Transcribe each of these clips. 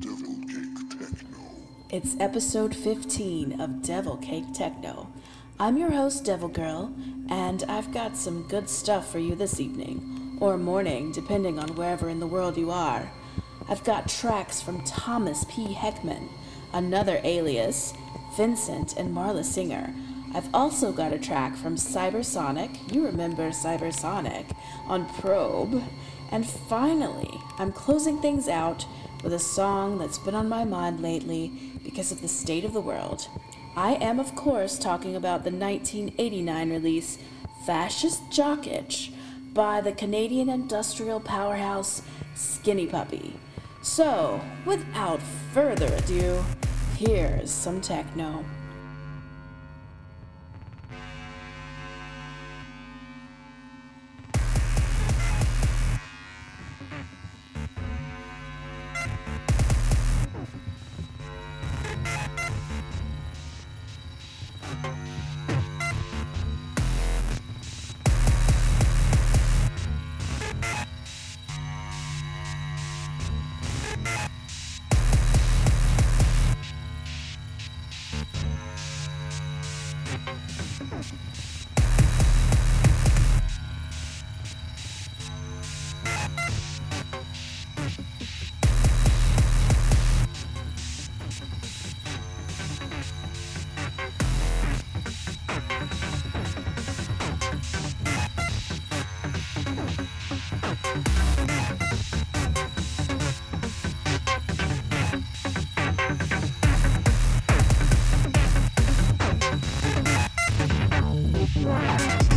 Devil Cake Techno. It's episode 15 of Devil Cake Techno. I'm your host, Devil Girl, and I've got some good stuff for you this evening, or morning, depending on wherever in the world you are. I've got tracks from Thomas P. Heckmann, another alias, Vincent, and Marla Singer. I've also got a track from Cybersonik, you remember Cybersonik, on Probe. And finally, I'm closing things out with a song that's been on my mind lately because of the state of the world. I am, of course, talking about the 1989 release Fascist Jock Itch by the Canadian industrial powerhouse Skinny Puppy. So, without further ado, here's some techno. Música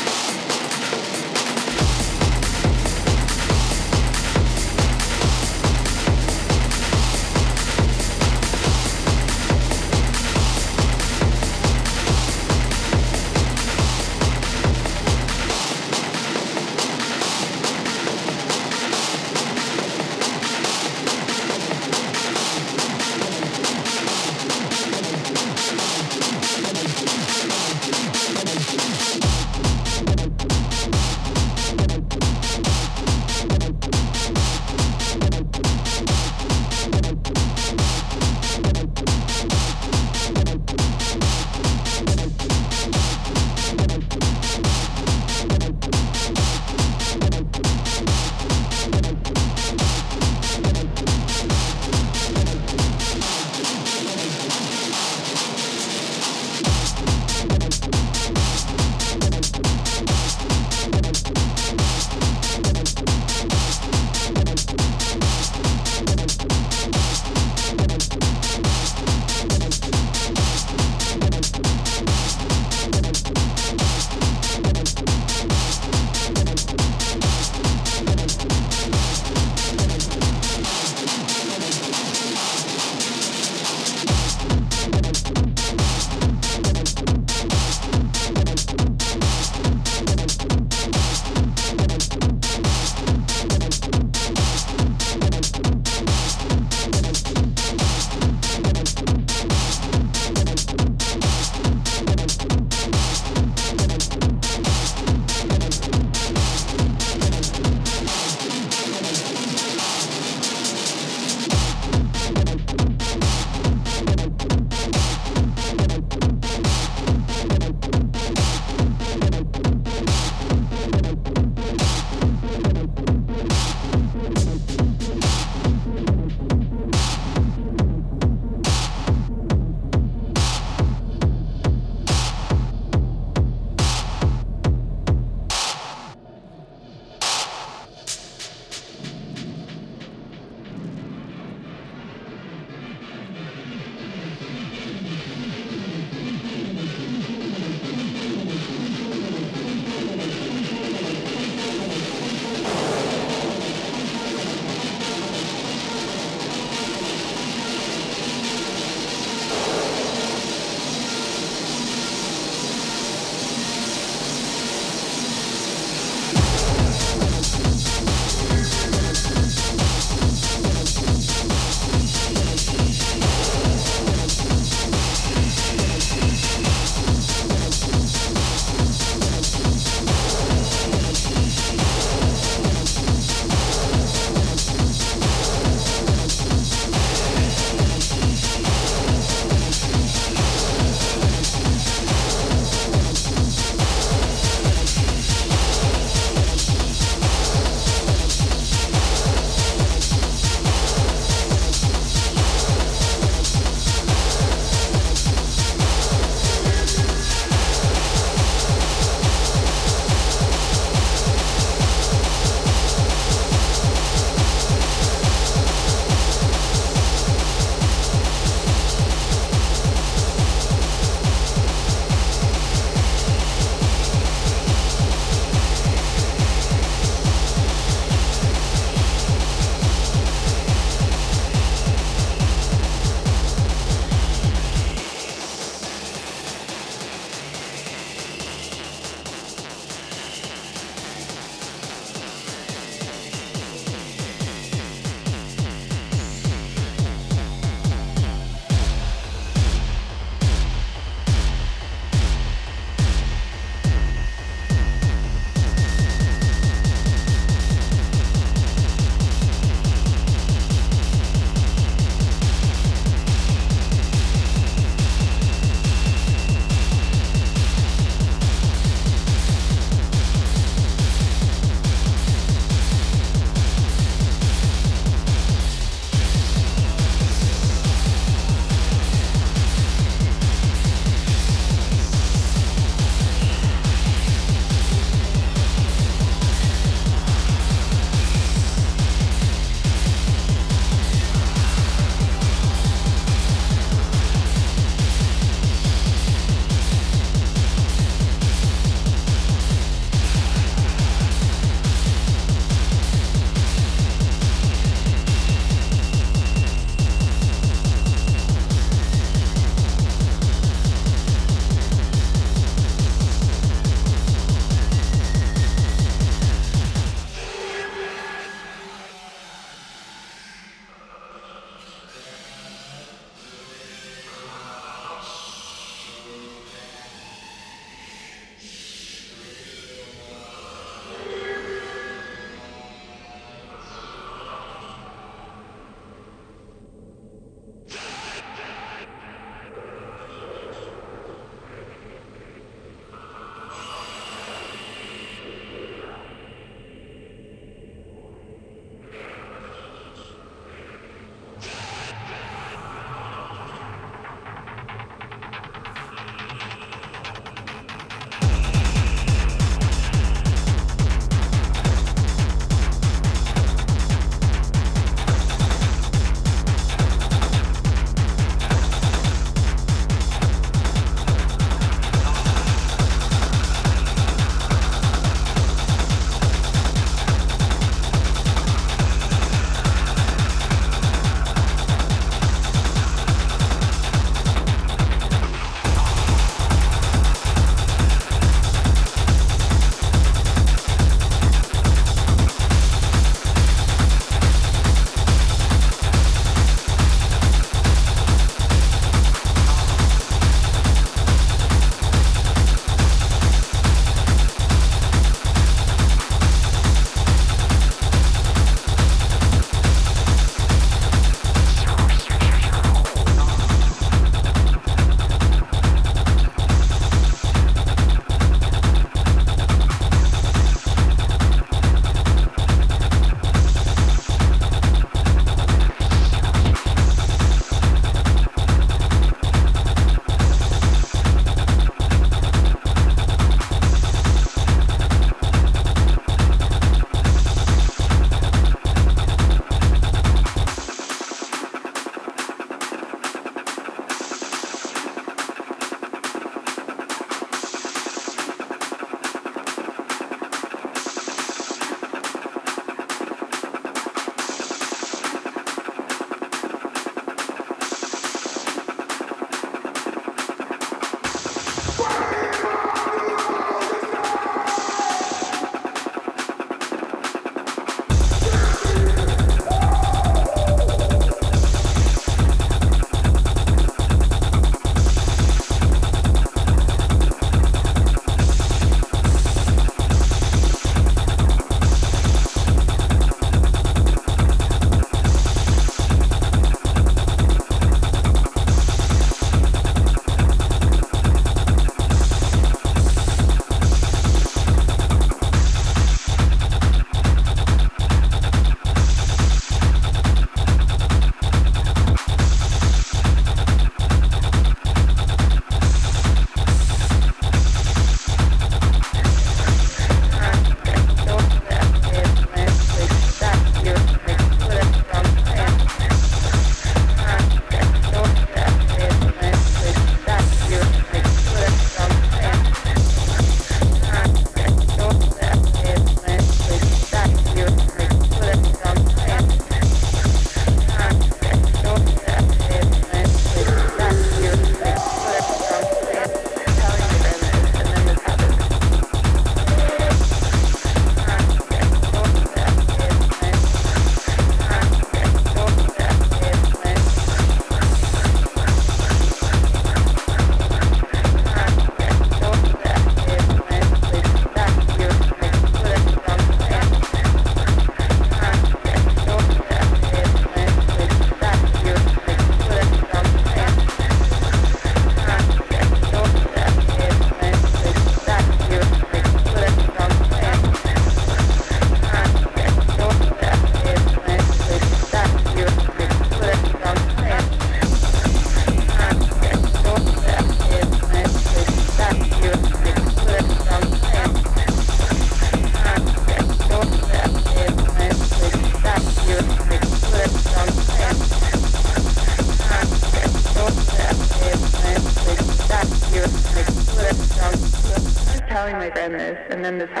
when